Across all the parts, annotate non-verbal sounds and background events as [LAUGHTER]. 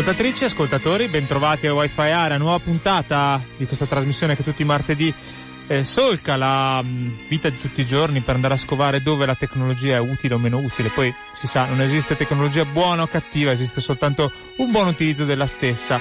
Ascoltatrici e ascoltatori, bentrovati a Wi-Fi Area, nuova puntata di questa trasmissione che tutti i martedì eh, solca la mh, mm, vita di tutti i giorni per andare a scovare dove la tecnologia è utile o meno utile. Poi si sa, non esiste tecnologia buona o cattiva, esiste soltanto un buon utilizzo della stessa.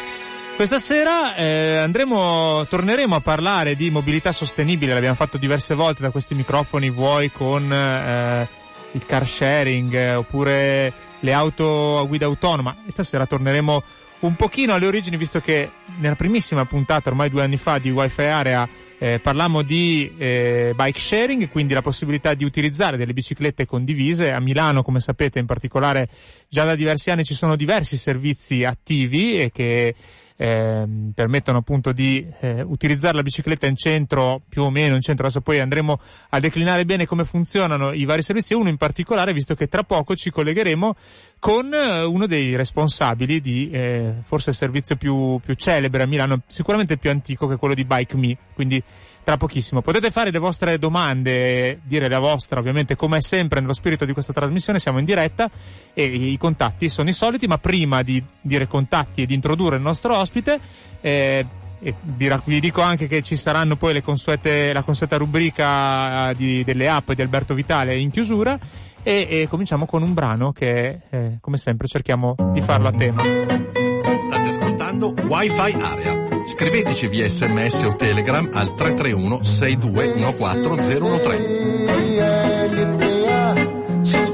Questa sera eh, andremo, torneremo a parlare di mobilità sostenibile, l'abbiamo fatto diverse volte da questi microfoni, vuoi con eh, il car sharing eh, oppure le auto a guida autonoma e stasera torneremo un pochino alle origini visto che nella primissima puntata ormai due anni fa di Wi-Fi Area eh, parlammo di eh, bike sharing, quindi la possibilità di utilizzare delle biciclette condivise. A Milano, come sapete, in particolare già da diversi anni ci sono diversi servizi attivi e che eh, permettono appunto di eh, utilizzare la bicicletta in centro, più o meno in centro, adesso poi andremo a declinare bene come funzionano i vari servizi, uno in particolare, visto che tra poco ci collegheremo con eh, uno dei responsabili di eh, forse il servizio più, più celebre a Milano, sicuramente più antico che quello di Bike Me, quindi tra pochissimo. Potete fare le vostre domande, dire la vostra, ovviamente come sempre nello spirito di questa trasmissione siamo in diretta e i contatti sono i soliti, ma prima di dire contatti e di introdurre il nostro ospite, eh, e vi dico anche che ci saranno poi le consuete, la consueta rubrica di, delle app di Alberto Vitale in chiusura e, e cominciamo con un brano che eh, come sempre cerchiamo di farlo a tema. State ascoltando Wi-Fi Area. Scriveteci via sms o telegram al 331 6214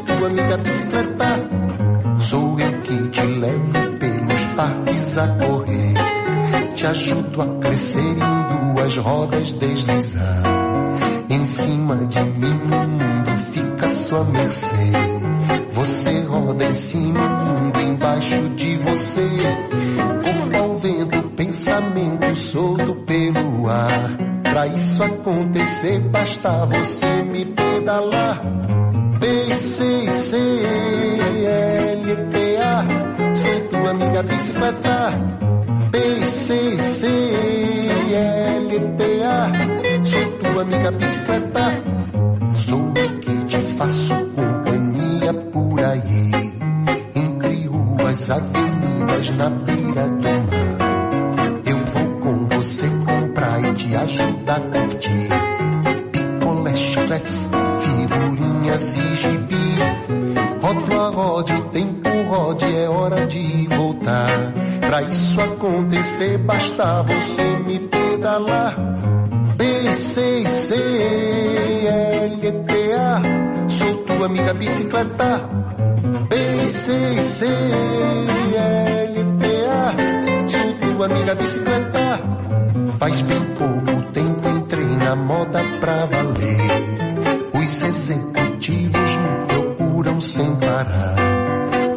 tua amica bicicletta, sou eu que te levo pelos parques a correr. Te ajudo a crescer em duas rodas deslizar. Em cima de mim o mundo fica à sua mercê. Você roda em cima, o mundo embaixo de você. Ao vento, pensamento solto pelo ar. Pra isso acontecer, basta você me pedalar. B, C, C, L, T, A. Sou tua amiga bicicleta. B, C, C, L, T, A. Sou tua amiga bicicleta. Sou eu que te faço companhia por aí. Entre ruas, avenidas, na beira do te ajudar a curtir. Picolé, chicletes, figurinhas e gibi. Rodo a rode, o tempo rode, é hora de voltar. Pra isso acontecer, basta você me pedalar. B, C, C, L, T, A. Sou tua amiga bicicleta. B, C, C, L, T, A. Sou tua amiga bicicleta. Faz bem pouco tempo entrei na moda pra valer. Os executivos me procuram sem parar.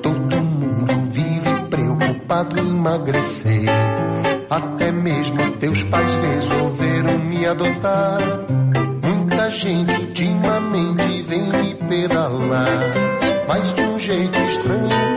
Todo mundo vive preocupado em emagrecer. Até mesmo teus pais resolveram me adotar. Muita gente ultimamente vem me pedalar. Mas de um jeito estranho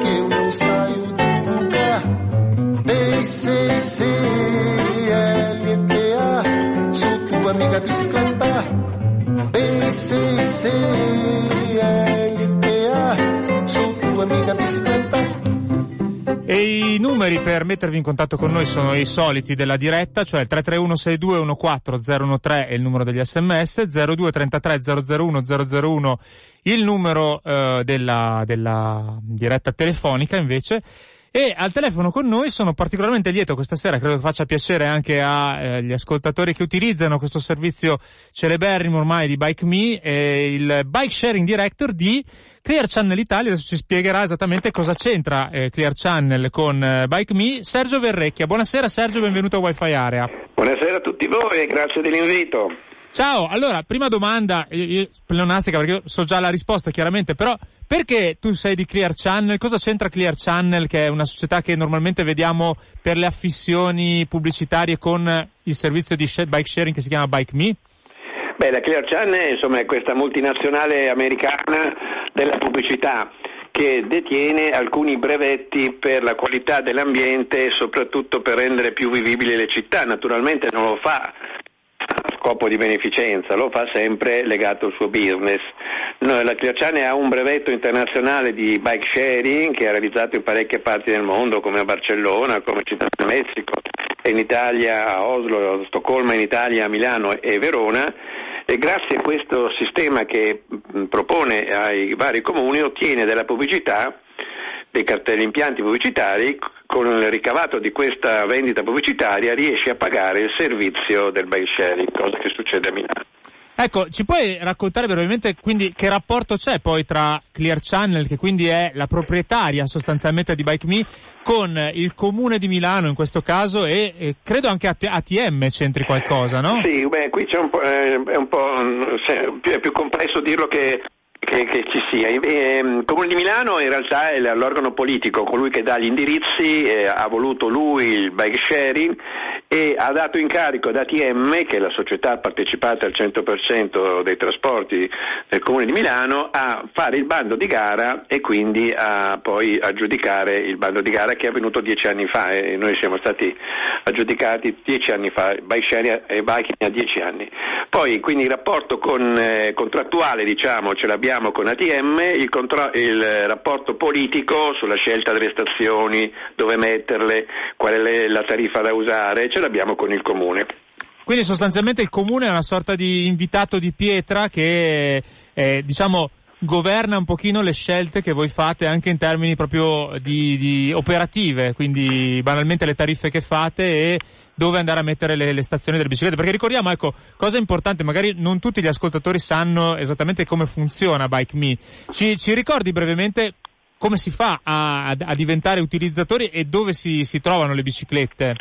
numeri per mettervi in contatto con noi sono i soliti della diretta, cioè il 331 6214 013 è il numero degli sms, 0233 001 001 il numero eh, della, della diretta telefonica invece. E al telefono con noi sono particolarmente lieto questa sera, credo che faccia piacere anche agli eh, ascoltatori che utilizzano questo servizio celeberrimo ormai di Bike Me, eh, il Bike Sharing Director di Clear Channel Italia. Adesso ci spiegherà esattamente cosa c'entra eh, Clear Channel con eh, Bike Me. Sergio Verrecchia, buonasera Sergio, benvenuto a Wi-Fi Area. Buonasera a tutti voi grazie dell'invito. Ciao, allora, prima domanda, io, pleonastica perché io so già la risposta chiaramente, però perché tu sei di Clear Channel? Cosa c'entra Clear Channel, che è una società che normalmente vediamo per le affissioni pubblicitarie con il servizio di bike sharing che si chiama Bike Me? Beh, la Clear Channel insomma, è questa multinazionale americana della pubblicità che detiene alcuni brevetti per la qualità dell'ambiente e soprattutto per rendere più vivibili le città. Naturalmente non lo fa a scopo di beneficenza, lo fa sempre legato al suo business. No, la Clearciane ha un brevetto internazionale di bike sharing che è realizzato in parecchie parti del mondo, come a Barcellona, come Città del Messico, in Italia a Oslo, a Stoccolma, in Italia a Milano e Verona. E grazie a questo sistema che propone ai vari comuni ottiene della pubblicità dei cartelli impianti pubblicitari, con il ricavato di questa vendita pubblicitaria riesce a pagare il servizio del bike sharing, cosa che succede a Milano. Ecco, ci puoi raccontare brevemente quindi che rapporto c'è poi tra Clear Channel, che quindi è la proprietaria sostanzialmente di Bike Me, con il comune di Milano in questo caso e, e credo anche ATM c'entri qualcosa, no? Sì, beh, qui c'è un po', eh, è un po' è più complesso dirlo che che, che, ci sia. Il eh, Comune di Milano in realtà è l'organo politico, colui che dà gli indirizzi, eh, ha voluto lui il bike sharing e ha dato incarico ad ATM, che è la società partecipata al 100% dei trasporti del Comune di Milano, a fare il bando di gara e quindi a poi aggiudicare il bando di gara che è avvenuto dieci anni fa e noi siamo stati aggiudicati dieci anni fa, bike sharing e biking a dieci anni. Poi quindi il rapporto con, eh, contrattuale diciamo ce l'abbiamo abbiamo con ATM il, contro- il, rapporto politico sulla scelta delle stazioni, dove metterle, qual è la tariffa da usare, ce l'abbiamo con il comune. Quindi sostanzialmente il comune è una sorta di invitato di pietra che eh, diciamo governa un pochino le scelte che voi fate anche in termini proprio di, di operative, quindi banalmente le tariffe che fate e dove andare a mettere le, le, stazioni delle biciclette. Perché ricordiamo, ecco, cosa importante, magari non tutti gli ascoltatori sanno esattamente come funziona Bike Me. Ci, ci ricordi brevemente come si fa a, a, diventare utilizzatori e dove si, si trovano le biciclette?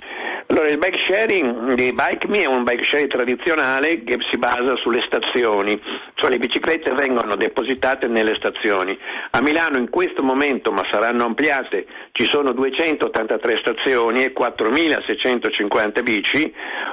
Allora, il bike sharing di BikeMe è un bike sharing tradizionale che si basa sulle stazioni, cioè le biciclette vengono depositate nelle stazioni. A Milano in questo momento, ma saranno ampliate, ci sono 283 stazioni e 4.650 bici,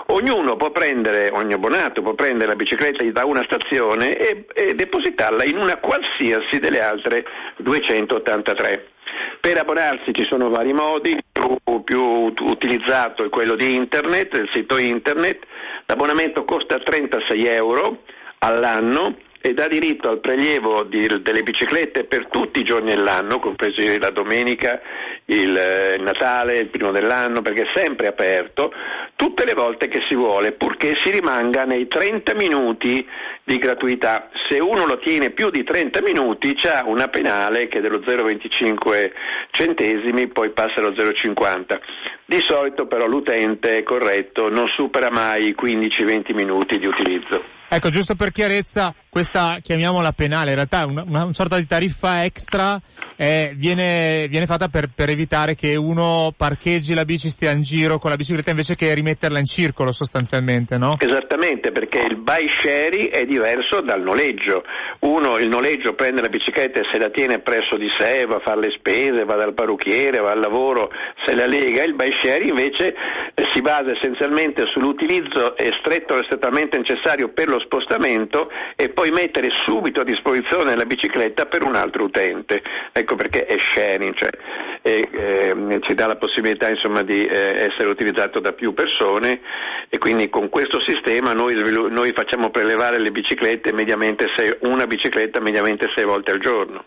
ognuno può prendere, ogni abbonato può prendere la bicicletta da una stazione e, e depositarla in una qualsiasi delle altre 283. Per abbonarsi ci sono vari modi, il più utilizzato è quello di internet, il sito internet, l'abbonamento costa 36 euro all'anno e dà diritto al prelievo di, delle biciclette per tutti i giorni dell'anno, compresi la domenica, il, eh, il, Natale, il primo dell'anno, perché è sempre aperto, tutte le volte che si vuole, purché si rimanga nei 30 minuti di gratuità. Se uno lo tiene più di 30 minuti c'è una penale che è dello 0,25 centesimi, poi passa allo 0,50. Di solito però l'utente corretto non supera mai i 15-20 minuti di utilizzo. Ecco, giusto per chiarezza, questa chiamiamola penale, in realtà una, una, sorta di tariffa extra eh, viene, viene, fatta per, per, evitare che uno parcheggi la bici, stia in giro con la bicicletta invece che rimetterla in circolo sostanzialmente, no? Esattamente, perché il buy sharing è diverso dal noleggio. Uno il noleggio prende la bicicletta e se la tiene presso di sé, va a fare le spese, va dal parrucchiere, va al lavoro, se la lega. Il buy sharing invece si basa essenzialmente sull'utilizzo stretto e strettamente necessario per lo spostamento e poi mettere subito a disposizione la bicicletta per un altro utente. Ecco perché è sharing, cioè e, eh, ci dà la possibilità insomma, di eh, essere utilizzato da più persone e quindi con questo sistema noi, noi facciamo prelevare le biciclette sei, una bicicletta mediamente sei volte al giorno.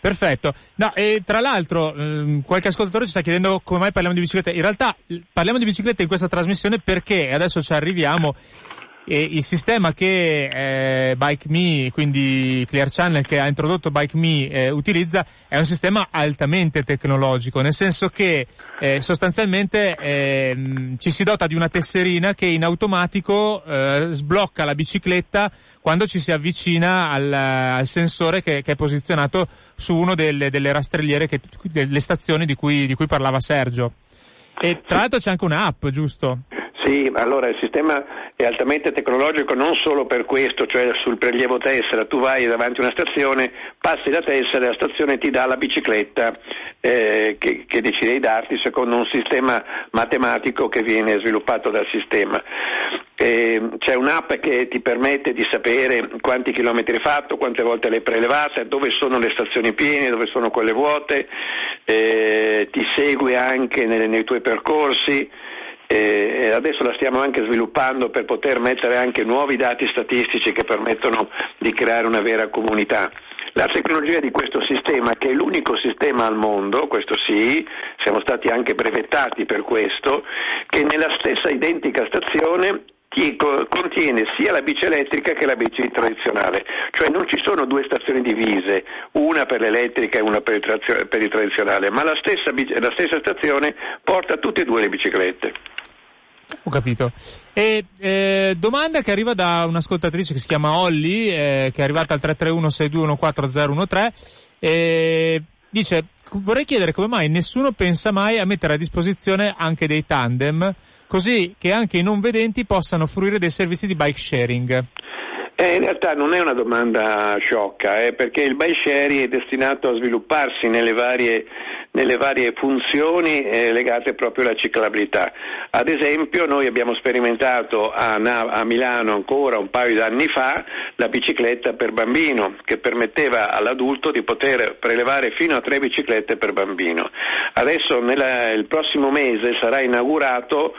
Perfetto. No, e tra l'altro, ehm, qualche ascoltatore ci sta chiedendo come mai parliamo di biciclette. In realtà parliamo di biciclette in questa trasmissione perché, adesso ci arriviamo, E il sistema che eh, BikeMe, quindi Clear Channel che ha introdotto BikeMe eh, utilizza è un sistema altamente tecnologico, nel senso che eh, sostanzialmente ehm, ci si dota di una tesserina che in automatico eh, sblocca la bicicletta quando ci si avvicina al, al sensore che, che, è posizionato su una delle, delle rastrelliere, che, delle stazioni di cui, di cui parlava Sergio. E tra l'altro c'è anche un'app, giusto? Sì, allora il sistema è altamente tecnologico non solo per questo, cioè sul prelievo tessera, tu vai davanti a una stazione, passi la tessera e la stazione ti dà la bicicletta eh, che, che decide di darti secondo un sistema matematico che viene sviluppato dal sistema. Eh, c'è un'app che ti permette di sapere quanti chilometri hai fatto, quante volte l'hai prelevata, dove sono le stazioni piene, dove sono quelle vuote, eh, ti segue anche nei, nei tuoi percorsi e adesso la stiamo anche sviluppando per poter mettere anche nuovi dati statistici che permettono di creare una vera comunità. La tecnologia di questo sistema, che è l'unico sistema al mondo, questo sì, siamo stati anche brevettati per questo, che nella stessa identica stazione contiene sia la bici elettrica che la bici tradizionale, cioè non ci sono due stazioni divise, una per l'elettrica e una per il, tradizionale, ma la stessa, la stessa stazione porta tutte e due le biciclette. Ho capito. E eh, domanda che arriva da un'ascoltatrice che si chiama Olli, eh, che è arrivata al 331-6214013, e dice vorrei chiedere come mai nessuno pensa mai a mettere a disposizione anche dei tandem, così che anche i non vedenti possano fruire dei servizi di bike sharing. Eh, in realtà non è una domanda sciocca, eh, perché il bike sharing è destinato a svilupparsi nelle varie nelle varie funzioni eh, legate proprio alla ciclabilità. Ad esempio noi abbiamo sperimentato a, a, Milano ancora un paio di anni fa la bicicletta per bambino che permetteva all'adulto di poter prelevare fino a tre biciclette per bambino. Adesso nella, il prossimo mese sarà inaugurato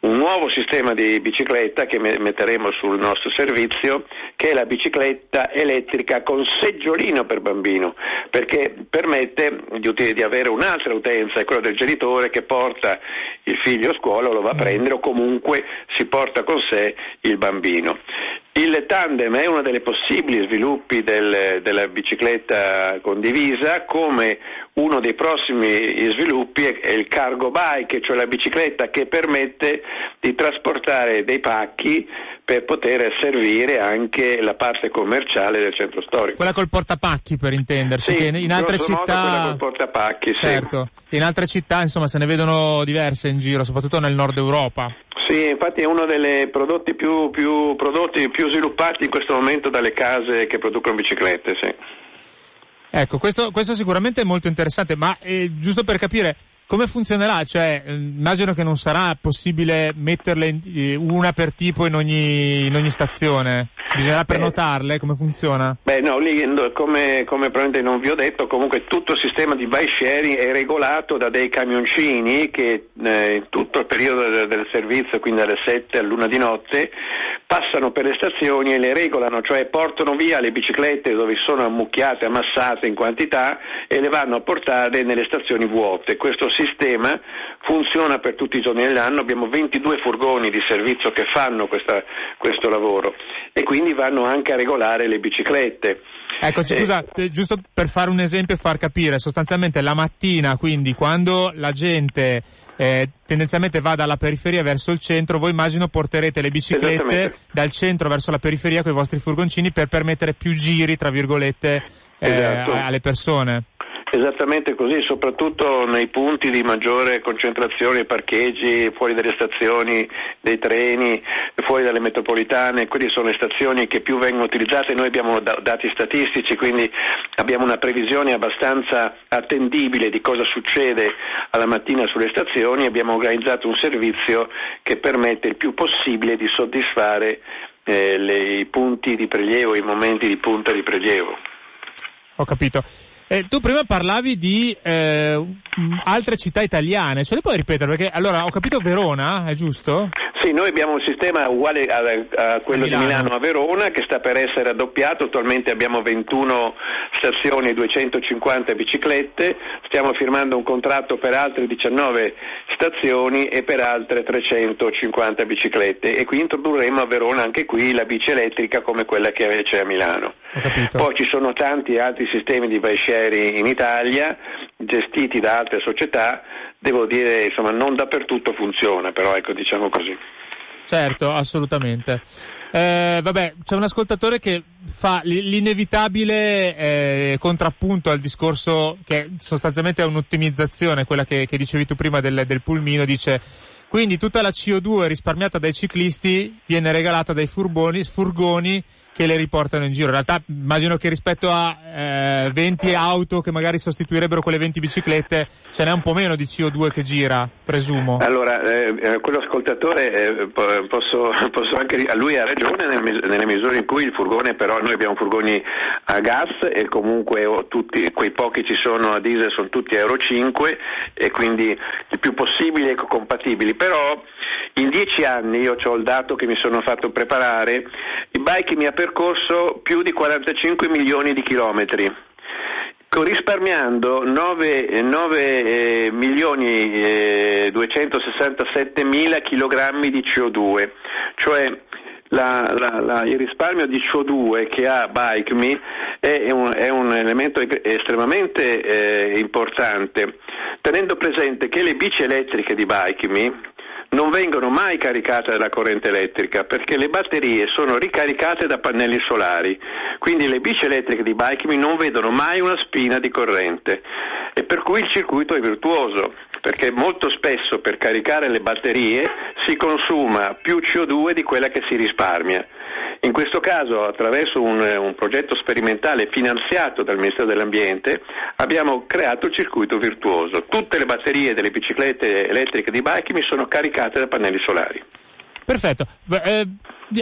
un nuovo sistema di bicicletta che metteremo sul nostro servizio, che è la bicicletta elettrica con seggiolino per bambino, perché permette di, di avere un'altra utenza, è quella del genitore che porta il figlio a scuola o lo va a prendere o comunque si porta con sé il bambino. Il tandem è uno dei possibili sviluppi del, della bicicletta condivisa, come uno dei prossimi sviluppi è il cargo bike, cioè la bicicletta che permette di trasportare dei pacchi per poter servire anche la parte commerciale del centro storico. Quella col portapacchi per intendersi, sì, in altre città... Quella col portapacchi, certo. Sì. In altre città insomma se ne vedono diverse in giro, soprattutto nel nord Europa. Sì, infatti è uno dei prodotti più, più, prodotti più sviluppati in questo momento dalle case che producono biciclette, sì. Ecco, questo, questo sicuramente è molto interessante, ma eh, giusto per capire come funzionerà? Cioè, eh, immagino che non sarà possibile metterle in, eh, una per tipo in ogni, in ogni stazione. Bisognerà prenotarle? Come funziona? Beh, no, lì come, come probabilmente non vi ho detto, comunque tutto il sistema di bike sharing è regolato da dei camioncini che eh, in tutto il periodo del, del servizio, quindi dalle 7 all'una di notte, passano per le stazioni e le regolano, cioè portano via le biciclette dove sono ammucchiate, ammassate in quantità e le vanno a portare nelle stazioni vuote. Questo sistema funziona per tutti i giorni dell'anno, abbiamo 22 furgoni di servizio che fanno questa, questo lavoro e quindi vanno anche a regolare le biciclette. Ecco, scusa, eh, giusto per fare un esempio e far capire, sostanzialmente la mattina, quindi quando la gente eh, tendenzialmente va dalla periferia verso il centro, voi immagino porterete le biciclette dal centro verso la periferia con i vostri furgoncini per permettere più giri, tra virgolette, eh, esatto. alle persone. Esattamente così, soprattutto nei punti di maggiore concentrazione, parcheggi, fuori dalle stazioni dei treni, fuori dalle metropolitane, quindi sono le stazioni che più vengono utilizzate, noi abbiamo dati statistici, quindi abbiamo una previsione abbastanza attendibile di cosa succede alla mattina sulle stazioni, abbiamo organizzato un servizio che permette il più possibile di soddisfare eh, le, i punti di prelievo, i momenti di punta di prelievo. Ho capito. Eh, tu prima parlavi di eh, altre città italiane, ce le puoi ripetere? Perché allora ho capito Verona, è giusto? Sì, noi abbiamo un sistema uguale a, a quello Milano. di Milano a Verona che sta per essere raddoppiato, attualmente abbiamo 21 stazioni e 250 biciclette, stiamo firmando un contratto per altre 19 stazioni e per altre 350 biciclette e qui introdurremo a Verona anche qui la bici elettrica come quella che c'è a Milano. Poi ci sono tanti altri sistemi di bike sharing in Italia gestiti da altre società, devo dire insomma non dappertutto funziona, però ecco diciamo così. Certo, assolutamente. Eh, vabbè, c'è un ascoltatore che fa l'inevitabile eh, contrappunto al discorso che sostanzialmente è un'ottimizzazione, quella che, che dicevi tu prima del, del pulmino, dice quindi tutta la CO2 risparmiata dai ciclisti viene regalata dai furboni, furgoni che le riportano in giro. In realtà immagino che rispetto a eh, 20 auto che magari sostituirebbero quelle 20 biciclette ce n'è un po' meno di CO2 che gira, presumo. Allora, eh, eh, quello ascoltatore eh, po- posso, [LAUGHS] posso anche ri- lui ha ragione nel nelle misure in cui il furgone però noi abbiamo furgoni a gas e comunque oh, tutti quei pochi ci sono a diesel sono tutti Euro 5 e quindi il più possibile ecocompatibili, però in dieci anni io ho il dato che mi sono fatto preparare, il bike mi ha percorso più di 45 milioni di chilometri. Risparmiando 9, eh, 9, eh, milioni eh, 267 mila chilogrammi di CO2, cioè la- la- la- il risparmio di CO2 che ha BikeMe è un, è un elemento estremamente eh, importante, tenendo presente che le bici elettriche di BikeMe non vengono mai caricate dalla corrente elettrica perché le batterie sono ricaricate da pannelli solari, quindi le bici elettriche di BikeMe non vedono mai una spina di corrente e per cui il circuito è virtuoso perché molto spesso per caricare le batterie si consuma più CO2 di quella che si risparmia. In questo caso, attraverso un, un progetto sperimentale finanziato dal Ministero dell'Ambiente, abbiamo creato il circuito virtuoso. Tutte le batterie delle biciclette elettriche di BikeMe sono caricate da pannelli solari. Perfetto. Eh,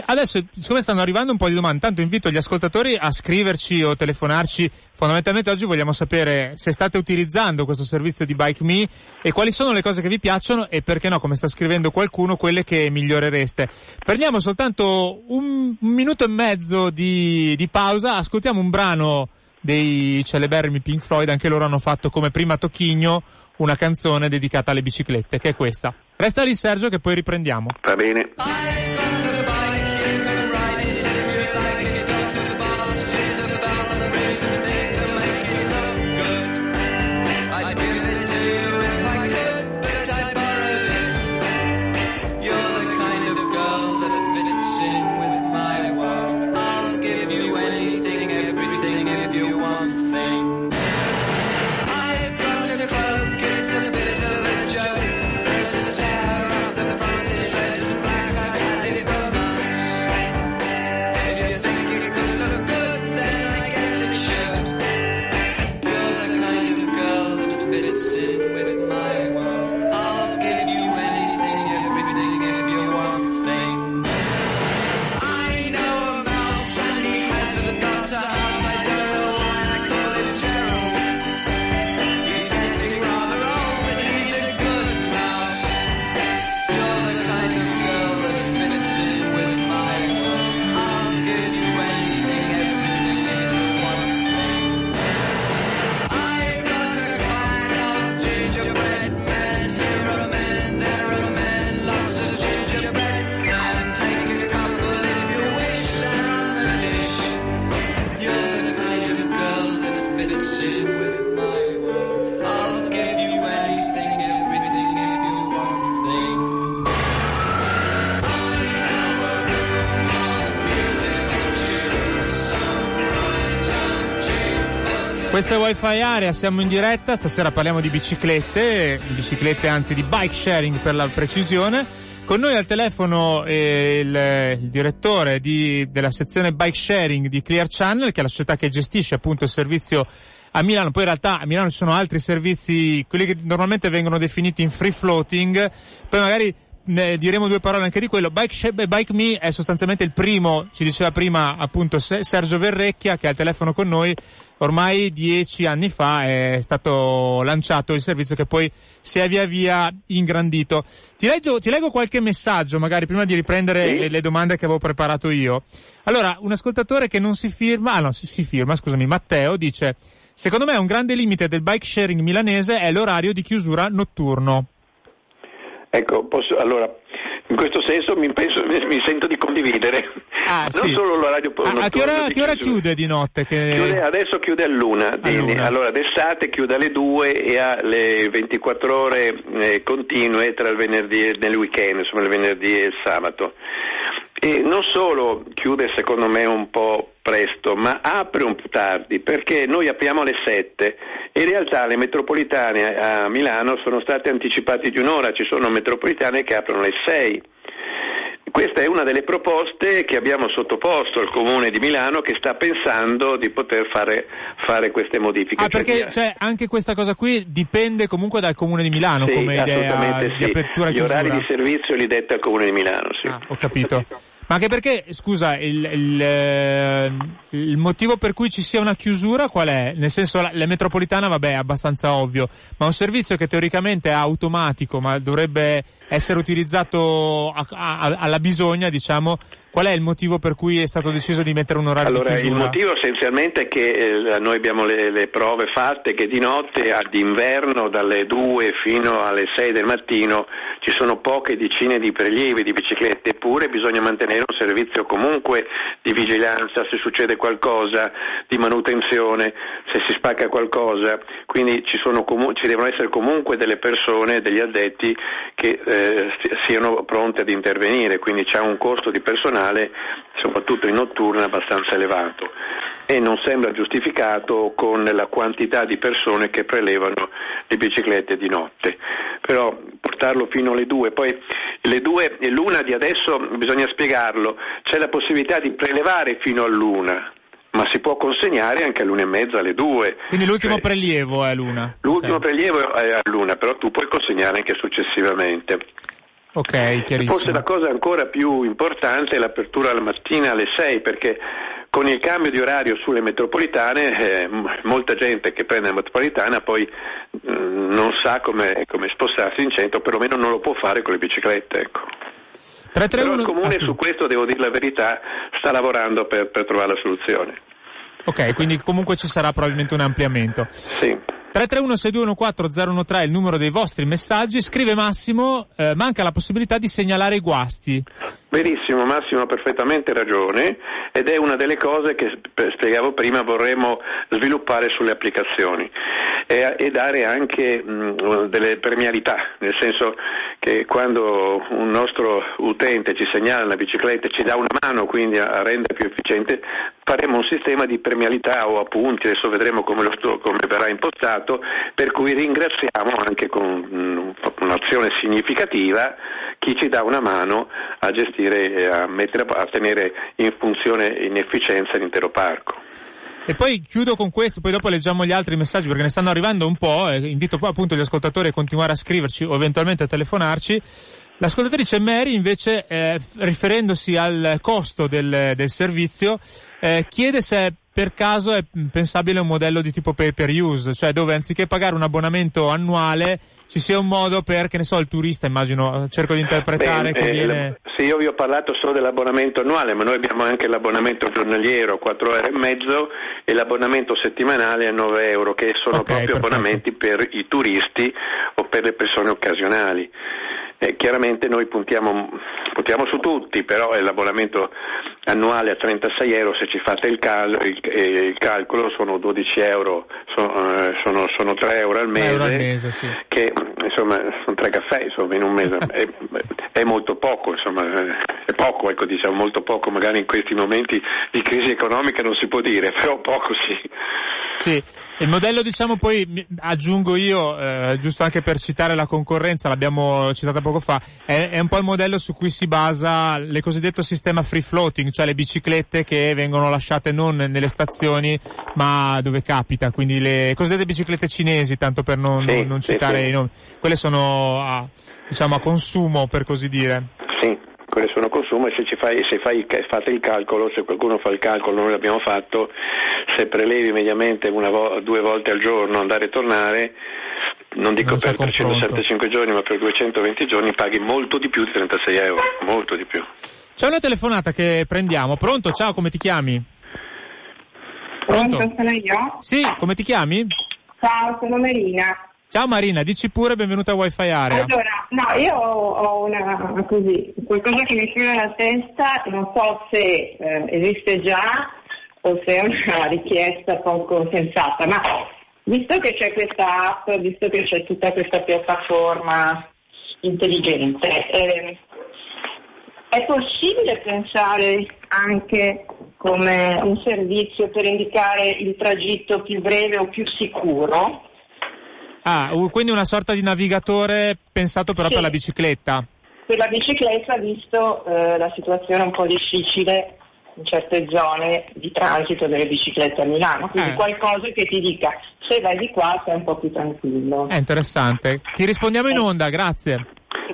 adesso, siccome stanno arrivando un po' di domande, tanto invito gli ascoltatori a scriverci o telefonarci. Fondamentalmente oggi vogliamo sapere se state utilizzando questo servizio di Bike Me e quali sono le cose che vi piacciono e perché no, come sta scrivendo qualcuno, quelle che migliorereste. Prendiamo soltanto un, un minuto e mezzo di, di pausa, ascoltiamo un brano dei celeberrimi Pink Floyd, anche loro hanno fatto come prima Tocchigno una canzone dedicata alle biciclette, che è questa. Resta lì Sergio che poi riprendiamo. Va bene? Questa è Wi-Fi Area, siamo in diretta, stasera parliamo di biciclette, biciclette anzi di bike sharing per la precisione. Con noi al telefono eh, il, il direttore di- della sezione bike sharing di Clear Channel, che è la società che gestisce appunto il servizio a Milano. Poi in realtà a Milano ci sono altri servizi, quelli che normalmente vengono definiti in free floating, poi magari ne diremo due parole anche di quello. Bike, Bike Me è sostanzialmente il primo, ci diceva prima appunto Sergio Verrecchia che ha il telefono con noi, ormai dieci anni fa è stato lanciato il servizio che poi si è via via ingrandito. Ti, leggo, ti leggo qualche messaggio, magari prima di riprendere sì. le, le, domande che avevo preparato io. Allora, un ascoltatore che non si firma, ah no, si, si firma, scusami, Matteo dice, secondo me un grande limite del bike sharing milanese è l'orario di chiusura notturno. Ecco, posso, allora, in questo senso mi, penso, mi sento di condividere. Ah, non sì. solo l'orario ah, A che ora, che ora chiude di notte? Che... Chiude, adesso chiude a luna, allora d'estate chiude alle 2 e ha le 24 ore eh, continue tra il venerdì e nel weekend, insomma il venerdì e il sabato. E non solo chiude secondo me un po' presto, ma apre un po' tardi, perché noi apriamo alle 7 e in realtà le metropolitane a Milano sono state anticipate di un'ora, ci sono metropolitane che aprono alle 6. Questa è una delle proposte che abbiamo sottoposto al Comune di Milano che sta pensando di poter fare, fare queste modifiche. Ah, perché cioè, cioè, anche questa cosa qui dipende comunque dal Comune di Milano sì, come idea sì. di apertura e Gli orari di servizio li detta al Comune di Milano, sì. Ah, ho capito. Ma anche perché, scusa, il, il, eh, il, motivo per cui ci sia una chiusura qual è? Nel senso, la, la, metropolitana, vabbè, è abbastanza ovvio, ma un servizio che teoricamente è automatico, ma dovrebbe essere utilizzato a, a, alla bisogna, diciamo, Qual è il motivo per cui è stato deciso di mettere un orario allora, di chiusura? Il motivo essenzialmente è che eh, noi abbiamo le, le, prove fatte che di notte, d'inverno, dalle 2 fino alle 6 del mattino, ci sono poche decine di prelievi di biciclette, eppure bisogna mantenere un servizio comunque di vigilanza se succede qualcosa, di manutenzione, se si spacca qualcosa, quindi ci, comu- ci devono essere comunque delle persone, degli addetti che eh, siano pronti ad intervenire, quindi c'è un costo di personale nazionale, soprattutto in notturna, abbastanza elevato e non sembra giustificato con la quantità di persone che prelevano le biciclette di notte. Però portarlo fino alle due, poi le due e l'una di adesso bisogna spiegarlo, c'è la possibilità di prelevare fino all'una, ma si può consegnare anche all'una e mezza, alle due. Quindi l'ultimo cioè, prelievo è all'una? L'ultimo okay. prelievo è all'una, però tu puoi consegnare anche successivamente. Ok, chiarissimo. Forse la cosa ancora più importante è l'apertura la mattina alle 6 perché con il cambio di orario sulle metropolitane eh, molta gente che prende la metropolitana poi mh, mm, non sa come, come, spostarsi in centro, perlomeno non lo può fare con le biciclette. Ecco. 331... Però il Comune su questo, devo dire la verità, sta lavorando per, per trovare la soluzione. Ok, quindi comunque ci sarà probabilmente un ampliamento. Sì. 331-6214-013 è il numero dei vostri messaggi. Scrive Massimo, eh, manca la possibilità di segnalare i guasti. Benissimo, Massimo ha perfettamente ragione ed è una delle cose che spiegavo prima vorremmo sviluppare sulle applicazioni e, e dare anche mh, delle premialità, nel senso che quando un nostro utente ci segnala una bicicletta e ci dà una mano quindi a, a rendere più efficiente, faremo un sistema di premialità o appunti, adesso vedremo come, sto, come verrà impostato, per cui ringraziamo anche con un'azione significativa chi ci dà una mano a gestire e a, mettere, a tenere in funzione in efficienza l'intero parco. E poi chiudo con questo, poi dopo leggiamo gli altri messaggi perché ne stanno arrivando un po', e invito poi appunto gli ascoltatori a continuare a scriverci o eventualmente a telefonarci. L'ascoltatrice Mary invece, eh, riferendosi al costo del, del servizio, eh, chiede se per caso è pensabile un modello di tipo pay per use, cioè dove anziché pagare un abbonamento annuale ci sia un modo per, che ne so, il turista, immagino, cerco di interpretare Beh, che eh, viene... Sì, io vi ho parlato solo dell'abbonamento annuale, ma noi abbiamo anche l'abbonamento giornaliero, 4 euro e mezzo, e l'abbonamento settimanale a 9 euro, che sono okay, proprio perfetto. abbonamenti per i turisti o per le persone occasionali. Eh, chiaramente noi puntiamo, puntiamo, su tutti, però l'abbonamento annuale a 36 euro, se ci fate il, cal- il, eh, il calcolo, sono 12 euro, sono, eh, sono, sono 3 euro al mese, euro al mese sì. che insomma sono tre caffè insomma, in un mese, [LAUGHS] è, è, molto poco, insomma, è poco, ecco, diciamo molto poco, magari in questi momenti di crisi economica non si può dire, [LAUGHS] però poco sì. Sì, il modello diciamo poi aggiungo io, eh, giusto anche per citare la concorrenza, l'abbiamo citata poco fa, è, è, un po' il modello su cui si basa il cosiddetto sistema free floating, cioè le biciclette che vengono lasciate non nelle stazioni ma dove capita, quindi le cosiddette biciclette cinesi, tanto per non, sì, non citare sì, i nomi, quelle sono a, diciamo a consumo per così dire. Sì, quelle sono consumo e se, fai, se fai, fate il calcolo, se qualcuno fa il calcolo, noi l'abbiamo fatto, se prelevi mediamente una vo- due volte al giorno andare e tornare, non dico non per 375 giorni ma per 220 giorni paghi molto di più di 36 euro, molto di più. C'è una telefonata che prendiamo, pronto? Ciao, come ti chiami? Pronto? Pronto sono io? Sì, come ti chiami? Ciao, sono Marina. Ciao Marina, dici pure benvenuta a Wi-Fi Area. Allora, no, io ho una così, qualcosa che mi scrive nella testa, non so se eh, esiste già o se è una [LAUGHS] richiesta poco sensata, ma visto che c'è questa app, visto che c'è tutta questa piattaforma intelligente, eh, è possibile pensare anche come un servizio per indicare il tragitto più breve o più sicuro? Ah, quindi una sorta di navigatore pensato però sì. per la bicicletta. Per la bicicletta, visto eh, la situazione un po' difficile in certe zone di transito delle biciclette a Milano, quindi eh. qualcosa che ti dica se vai di qua sei un po' più tranquillo. È interessante. Ti rispondiamo in onda, grazie.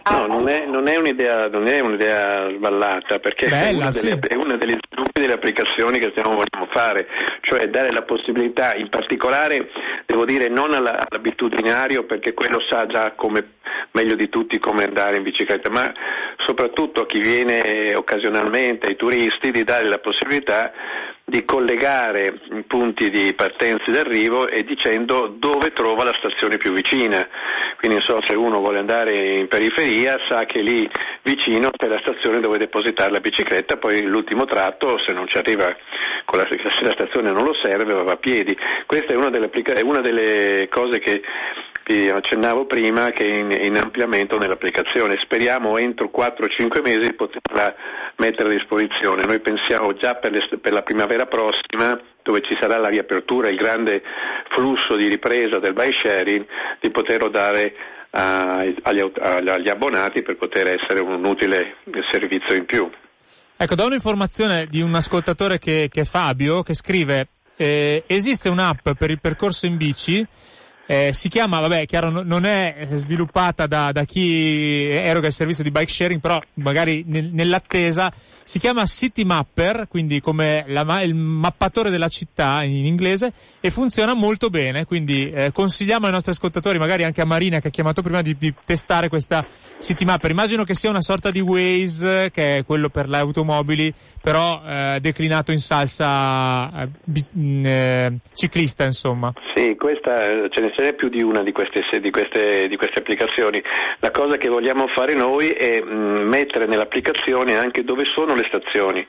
No, non è, non è, un'idea, non è un'idea, sballata perché Bella, è, una delle, sì. è una delle applicazioni che stiamo vogliamo fare, cioè dare la possibilità, in particolare devo dire non alla, all'abitudinario perché quello sa già come, meglio di tutti come andare in bicicletta, ma soprattutto a chi viene occasionalmente, ai turisti, di dare la possibilità di collegare i punti di partenza e di arrivo e dicendo dove trova la stazione più vicina. Quindi so se uno vuole andare in periferia sa che lì vicino c'è la stazione dove depositare la bicicletta, poi l'ultimo tratto se non ci arriva con la, se la stazione non lo serve va a piedi. Questa è una delle, è una delle cose che vi accennavo prima che è in, in ampliamento nell'applicazione. Speriamo entro 4-5 mesi di poterla mettere a disposizione. Noi pensiamo già per, le, per la primavera prossima dove ci sarà la riapertura, il grande flusso di ripresa del bike sharing, di poterlo dare agli, abbonati per poter essere un utile servizio in più. Ecco, do un'informazione di un ascoltatore che, che è Fabio, che scrive eh, esiste un'app per il percorso in bici eh, si chiama, vabbè, chiaro, non è sviluppata da, da, chi eroga il servizio di bike sharing, però magari nel, nell'attesa si chiama City Mapper, quindi come la, il mappatore della città in inglese, e funziona molto bene, quindi eh, consigliamo ai nostri ascoltatori, magari anche a Marina che ha chiamato prima, di, di, testare questa City Mapper. Immagino che sia una sorta di Waze, che è quello per le automobili, però eh, declinato in salsa eh, eh ciclista, insomma. Sì, questa ce ne ce n'è più di una di queste, di, queste, di queste, applicazioni. La cosa che vogliamo fare noi è mm, mettere nell'applicazione anche dove sono le stazioni,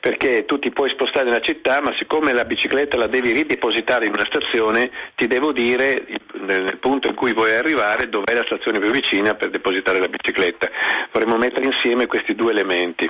perché tu ti puoi spostare nella città, ma siccome la bicicletta la devi ridepositare in una stazione, ti devo dire nel punto in cui vuoi arrivare dov'è la stazione più vicina per depositare la bicicletta. Vorremmo mettere insieme questi due elementi.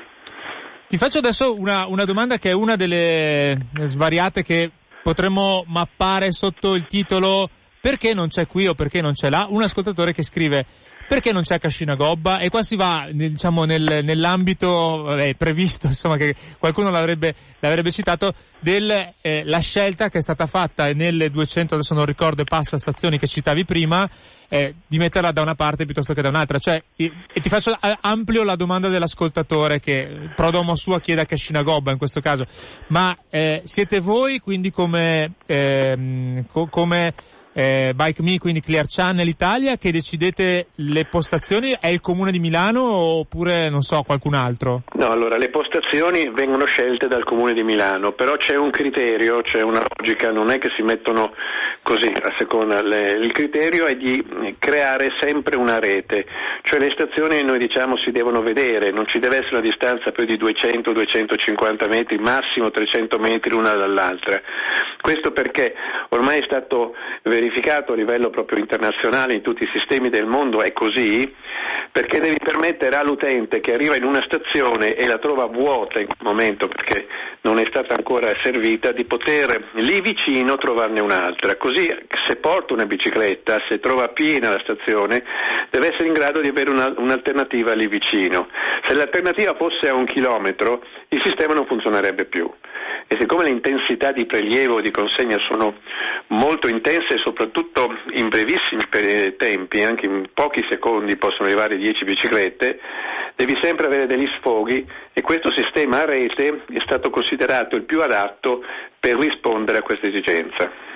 Ti faccio adesso una, una domanda che è una delle svariate che potremmo mappare sotto il titolo perché non c'è qui o perché non c'è là, un ascoltatore che scrive perché non c'è Cascina Gobba? E qua si va diciamo, nel, nell'ambito vabbè, previsto insomma che qualcuno l'avrebbe, l'avrebbe citato della eh, scelta che è stata fatta nelle 200 adesso non ricordo passa stazioni che citavi prima eh, di metterla da una parte piuttosto che da un'altra. Cioè e, e ti faccio amplio la domanda dell'ascoltatore che prodomo sua chiede a Cascina Gobba in questo caso. Ma eh, siete voi quindi come, ehm, co- come eh, Bike Me, quindi Clear Channel Italia, che decidete le postazioni? È il comune di Milano oppure non so, qualcun altro? No, allora le postazioni vengono scelte dal comune di Milano, però c'è un criterio, c'è una logica, non è che si mettono così a seconda. Le, il criterio è di creare sempre una rete, cioè le stazioni noi diciamo si devono vedere, non ci deve essere una distanza più di 200-250 metri, massimo 300 metri l'una dall'altra. Questo perché ormai è stato verificato a livello proprio internazionale in tutti i sistemi del mondo è così, perché devi permettere all'utente che arriva in una stazione e la trova vuota in quel momento perché non è stata ancora servita, di poter lì vicino trovarne un'altra. Così se porta una bicicletta, se trova piena la stazione, deve essere in grado di avere una, un'alternativa lì vicino. Se l'alternativa fosse a un chilometro, il sistema non funzionerebbe più e siccome le intensità di prelievo e di consegna sono molto intense e soprattutto in brevissimi tempi, anche in pochi secondi possono arrivare 10 biciclette, devi sempre avere degli sfoghi e questo sistema a rete è stato considerato il più adatto per rispondere a questa esigenza.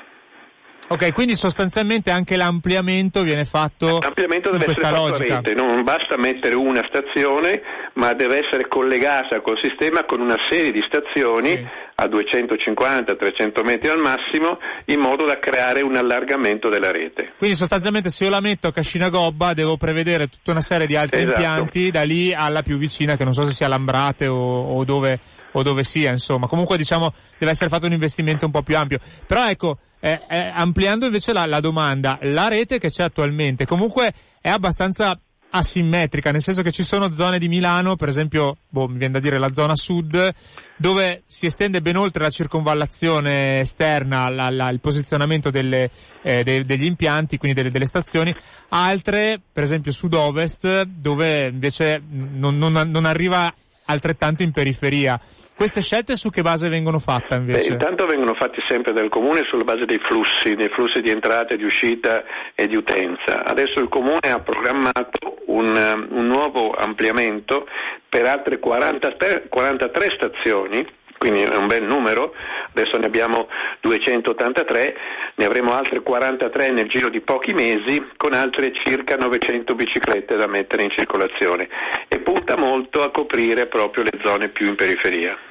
Ok, quindi sostanzialmente anche l'ampliamento viene fatto L'ampliamento deve essere fatto logica. a rete, non basta mettere una stazione, ma deve essere collegata col sistema con una serie di stazioni Sì. a 250-300 metri al massimo, in modo da creare un allargamento della rete. Quindi sostanzialmente se io la metto a Cascina Gobba devo prevedere tutta una serie di altri Esatto. impianti da lì alla più vicina che non so se sia Lambrate o, o dove, o dove sia insomma. Comunque diciamo deve essere fatto un investimento un po' più ampio. Però ecco, eh, eh, ampliando invece la, la domanda, la rete che c'è attualmente comunque è abbastanza asimmetrica, nel senso che ci sono zone di Milano, per esempio, boh, mi viene da dire la zona sud, dove si estende ben oltre la circonvallazione esterna la- la- il posizionamento delle, eh, de- degli impianti, quindi delle, delle stazioni, altre, per esempio sud-ovest, dove invece non, non- non arriva altrettanto in periferia. Queste scelte su che base vengono fatte Beh, invece? intanto vengono fatti sempre dal Comune sulla base dei flussi, dei flussi di entrata di uscita e di utenza. Adesso il Comune ha programmato un, um, un nuovo ampliamento per altre 43, 43 stazioni, quindi è un bel numero, adesso ne abbiamo 283, ne avremo altre 43 nel giro di pochi mesi con altre circa 900 biciclette da mettere in circolazione e punta molto a coprire proprio le zone più in periferia.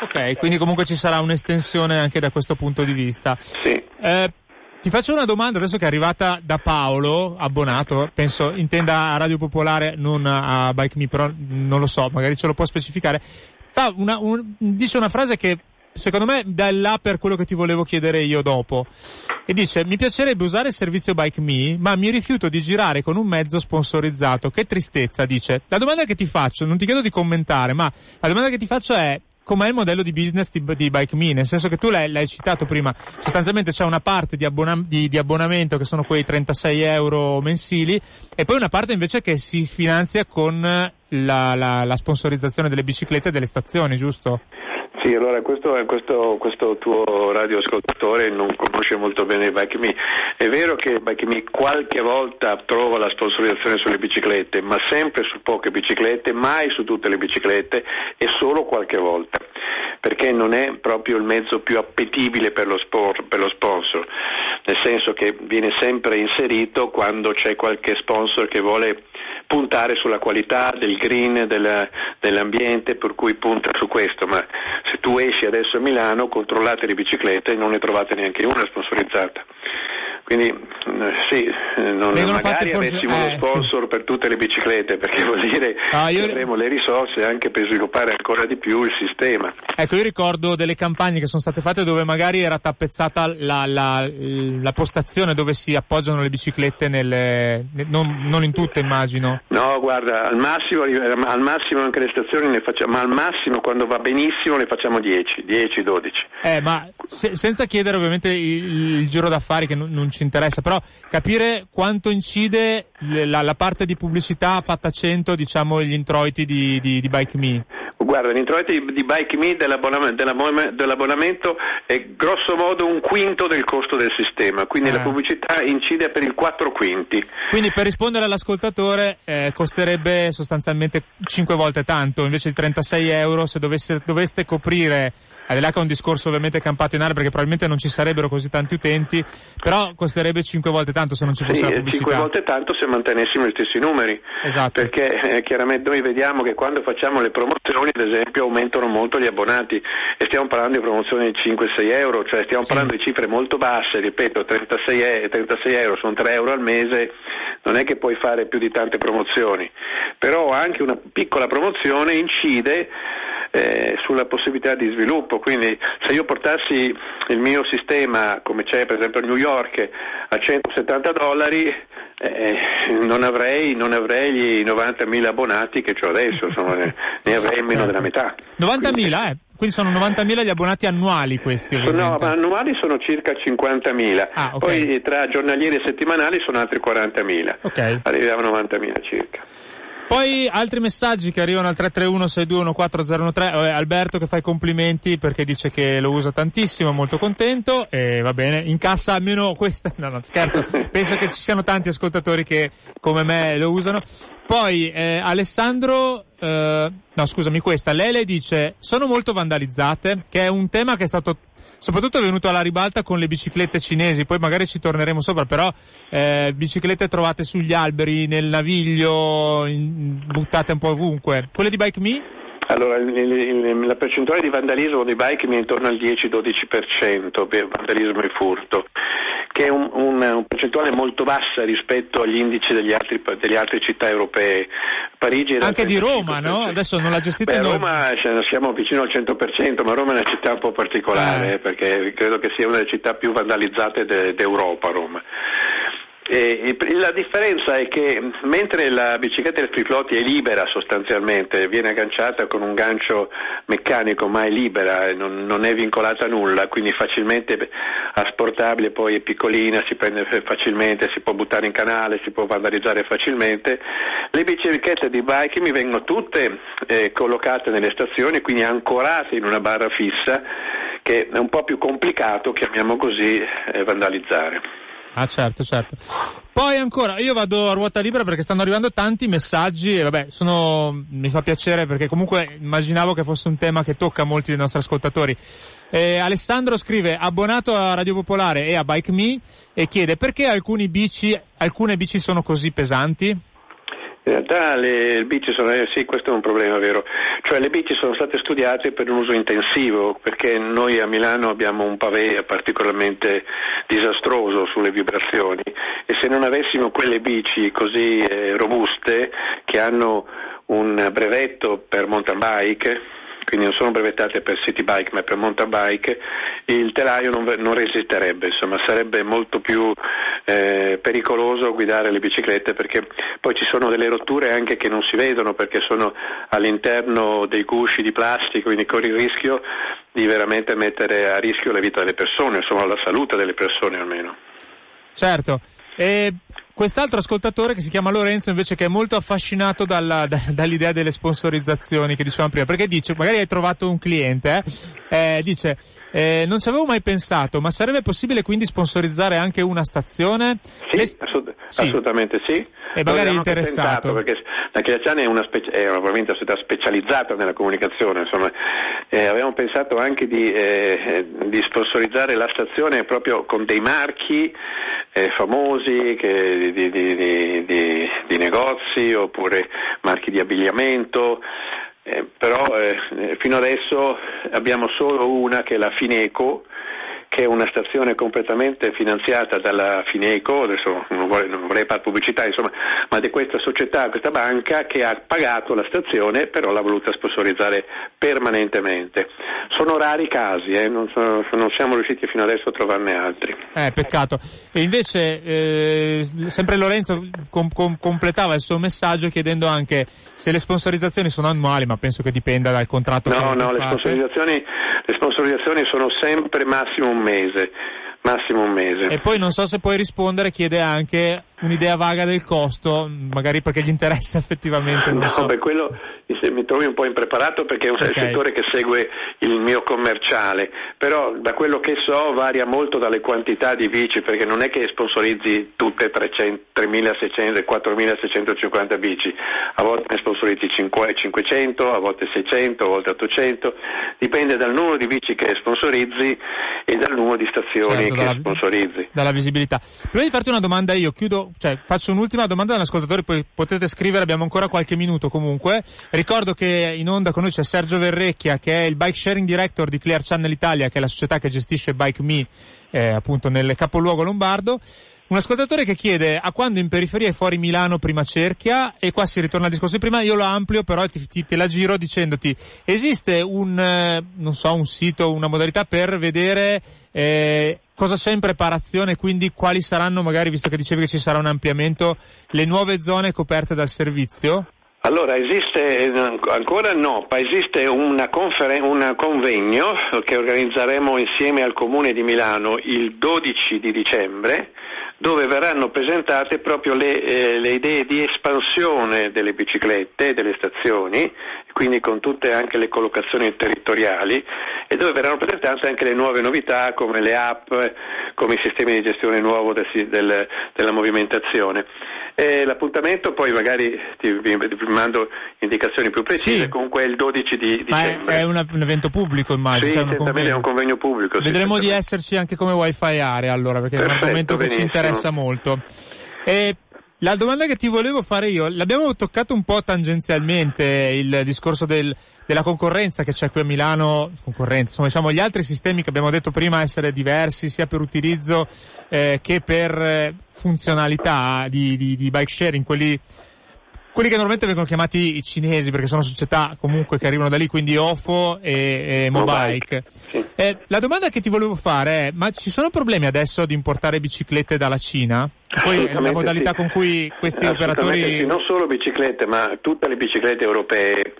Ok, quindi comunque ci sarà un'estensione anche da questo punto di vista. Sì. Eh, ti faccio una domanda adesso che è arrivata da Paolo, abbonato, penso intenda a Radio Popolare, non a Bike Me, però non lo so, magari ce lo può specificare. Fa una, un- dice una frase che secondo me dà là per quello che ti volevo chiedere io dopo. E dice, mi piacerebbe usare il servizio Bike Me, ma mi rifiuto di girare con un mezzo sponsorizzato. Che tristezza, dice. La domanda che ti faccio, non ti chiedo di commentare, ma la domanda che ti faccio è, com'è il modello di business di, di Bike Me? Nel senso che tu l'hai, l'hai citato prima, sostanzialmente c'è una parte di, abbona- di- di abbonamento che sono quei 36 euro mensili e poi una parte invece che si finanzia con la, la- la sponsorizzazione delle biciclette e delle stazioni, giusto? Sì, allora questo, questo, questo tuo radioascoltatore non conosce molto bene Bike Me. È vero che Bike Me qualche volta trova la sponsorizzazione sulle biciclette, ma sempre su poche biciclette, mai su tutte le biciclette e solo qualche volta. Perché non è proprio il mezzo più appetibile per lo, spor- per lo sponsor, nel senso che viene sempre inserito quando c'è qualche sponsor che vuole puntare sulla qualità del green, del- dell'ambiente, per cui punta su questo, ma se tu esci adesso a Milano controllate le biciclette e non ne trovate neanche una sponsorizzata. Quindi eh, sì, eh, non, magari forse- avessimo uno eh, sponsor per tutte le biciclette, perché vuol dire Ah, io- che avremo le risorse anche per sviluppare ancora di più il sistema. Ecco, io ricordo delle campagne che sono state fatte dove magari era tappezzata la, la- la postazione dove si appoggiano le biciclette nelle, ne- non, non in tutte immagino. No, guarda, al massimo, al massimo anche le stazioni ne facciamo, ma al massimo quando va benissimo ne facciamo 10, 10, 12. Eh, ma se- senza chiedere ovviamente il, il giro d'affari che non, non ci interessa, però capire quanto incide la, la parte di pubblicità fatta a 100, diciamo, gli introiti di, di, di Bike Me. Guarda, l'introito di di Bike Me dell'abbonamento, dell'abbonamento- dell'abbonamento è grosso modo un quinto del costo del sistema, quindi Eh. la pubblicità incide per il 4 quinti. Quindi per rispondere all'ascoltatore eh, costerebbe sostanzialmente 5 volte tanto, invece di 36 euro se dovesse, doveste coprire, al di là che è un discorso ovviamente campato in aria perché probabilmente non ci sarebbero così tanti utenti, però costerebbe 5 volte tanto se non ci fosse Sì, la pubblicità. cinque volte tanto se mantenessimo gli stessi numeri. Esatto. Perché eh, chiaramente noi vediamo che quando facciamo le promozioni, ad esempio, aumentano molto gli abbonati e stiamo parlando di promozioni di 5-6 euro, cioè stiamo Sì. parlando di cifre molto basse, ripeto, 36, e- 36 euro sono 3 euro al mese, non è che puoi fare più di tante promozioni, però anche una piccola promozione incide eh, sulla possibilità di sviluppo, quindi se io portassi il mio sistema, come c'è per esempio a New York, a 170 dollari, eh, non, avrei, non, avrei, gli 90.000 abbonati che ho adesso, insomma, ne, ne, avrei meno della metà. 90.000, quindi, eh? Quindi sono 90.000 gli abbonati annuali questi? No, ma annuali sono circa 50.000, ah, okay. poi tra giornalieri e settimanali sono altri 40.000, okay. arriviamo a 90.000 circa. Poi altri messaggi che arrivano al 331-621-4013, eh, Alberto che fa i complimenti perché dice che lo usa tantissimo, molto contento. E va bene, incassa almeno questa, [LAUGHS] no no scherzo, penso che ci siano tanti ascoltatori che come me lo usano. Poi eh, Alessandro, eh, no scusami questa, Lele dice sono molto vandalizzate, che è un tema che è stato soprattutto è venuto alla ribalta con le biciclette cinesi, poi magari ci torneremo sopra, però eh, biciclette trovate sugli alberi, nel naviglio, in, buttate un po' ovunque. Quelle di Bike Me? Allora, il, il, la percentuale di vandalismo di bike è intorno al 10-12% per vandalismo e furto, che è un, un, un, percentuale molto bassa rispetto agli indici degli altri, delle altre città europee. Parigi Anche di Roma, no? Adesso non la gestite Beh, noi. Roma siamo vicino al 100%, ma Roma è una città un po' particolare, eh. perché credo che sia una delle città più vandalizzate de, d'Europa, Roma. E, la differenza è che mentre la bicicletta del float è libera sostanzialmente, viene agganciata con un gancio meccanico ma è libera, non, non è vincolata a nulla, quindi facilmente asportabile, poi è piccolina, si prende facilmente, si può buttare in canale, si può vandalizzare facilmente, le biciclette di bike mi vengono tutte eh, collocate nelle stazioni, quindi ancorate in una barra fissa che è un po' più complicato, chiamiamo così, eh, vandalizzare. Ah certo, certo. Poi ancora, io vado a ruota libera perché stanno arrivando tanti messaggi e vabbè, sono, mi fa piacere perché comunque immaginavo che fosse un tema che tocca molti dei nostri ascoltatori. Eh, Alessandro scrive, abbonato a Radio Popolare e a Bike Me e chiede perché bici, alcune bici sono così pesanti? In realtà le bici sono, eh, sì, questo è un problema vero, cioè le bici sono state studiate per un uso intensivo perché noi a Milano abbiamo un pavé particolarmente disastroso sulle vibrazioni e se non avessimo quelle bici così eh, robuste che hanno un brevetto per mountain bike quindi non sono brevettate per city bike ma per mountain bike, il telaio non, non resisterebbe, insomma sarebbe molto più eh, pericoloso guidare le biciclette perché poi ci sono delle rotture anche che non si vedono perché sono all'interno dei gusci di plastica, quindi corri il rischio di veramente mettere a rischio la vita delle persone, insomma la salute delle persone almeno. Certo. E Quest'altro ascoltatore che si chiama Lorenzo invece che è molto affascinato dalla, da, dall'idea delle sponsorizzazioni che dicevamo prima, perché dice, magari hai trovato un cliente, eh, eh, dice, eh, non ci avevo mai pensato, ma sarebbe possibile quindi sponsorizzare anche una stazione? Sì, Le... assolut- sì. assolutamente sì. E magari interessato. Perché la Chiacciana è una, specie, è una società specializzata nella comunicazione, insomma, eh, avevamo pensato anche di, eh, di, sponsorizzare la stazione proprio con dei marchi eh, famosi che, di, di, di, negozi oppure marchi di abbigliamento. Eh, però eh, fino adesso abbiamo solo una che è la Fineco, che è una stazione completamente finanziata dalla Fineco, adesso non vorrei, non vorrei fare pubblicità, insomma, ma di questa società, questa banca che ha pagato la stazione, però l'ha voluta sponsorizzare permanentemente. Sono rari i casi, eh, non, sono, non, siamo riusciti fino adesso a trovarne altri. Eh, peccato. E invece, eh, sempre Lorenzo com- com- completava il suo messaggio chiedendo anche se le sponsorizzazioni sono annuali, ma penso che dipenda dal contratto. No, no, le sponsorizzazioni, le sponsorizzazioni sono sempre massimo un mese massimo un mese. E poi non so se puoi rispondere, chiede anche un'idea vaga del costo, magari perché gli interessa [LAUGHS] effettivamente. Non no, so. beh, quello mi trovi un po' impreparato perché è un okay. settore che segue il mio commerciale, però da quello che so varia molto dalle quantità di bici, perché non è che sponsorizzi tutte 300, 3.600 e 4.650 bici, a volte ne sponsorizzi 500, a volte 600, a volte 800, dipende dal numero di bici che sponsorizzi e dal numero di stazioni certo, che dalla, sponsorizzi. Dalla visibilità. Prima di farti una domanda io, chiudo, cioè faccio un'ultima domanda all'ascoltatore, poi potete scrivere, abbiamo ancora qualche minuto comunque. Ricordo che in onda con noi c'è Sergio Verrecchia che è il Bike Sharing Director di Clear Channel Italia, che è la società che gestisce Bike Me eh, appunto nel capoluogo lombardo. Un ascoltatore che chiede a quando in periferia e fuori Milano prima cerchia e qua si ritorna al discorso di prima, io lo amplio però ti, ti, te la giro dicendoti esiste un, eh, non so, un sito, una modalità per vedere eh, cosa c'è in preparazione, quindi quali saranno magari, visto che dicevi che ci sarà un ampliamento, le nuove zone coperte dal servizio? Allora, esiste ancora no, ma esiste una conferen- un convegno che organizzeremo insieme al Comune di Milano il 12 di dicembre dove verranno presentate proprio le, eh, le idee di espansione delle biciclette, delle stazioni, quindi con tutte anche le collocazioni territoriali e dove verranno presentate anche le nuove novità come le app, come i sistemi di gestione nuovo del, del, della movimentazione. E l'appuntamento poi magari ti, vi mando indicazioni più precise, sì. comunque è il 12 di dicembre. Ma è, è un, un, evento pubblico immagino. Sì, certamente è un convegno pubblico. Vedremo sì, di esserci anche come wifi area allora, perché Perfetto, è un argomento che benissimo. ci interessa molto. E la domanda che ti volevo fare io, l'abbiamo toccato un po' tangenzialmente il discorso del, della concorrenza che c'è qui a Milano, concorrenza, insomma diciamo gli altri sistemi che abbiamo detto prima essere diversi sia per utilizzo eh, che per eh, funzionalità di, di, di bike sharing, quelli quelli che normalmente vengono chiamati i cinesi perché sono società comunque che arrivano da lì, quindi OFO e, e Mobike. Sì. Eh, la domanda che ti volevo fare è, ma ci sono problemi adesso di importare biciclette dalla Cina? Poi la modalità sì. con cui questi operatori... Sì. Non solo biciclette, ma tutte le biciclette europee,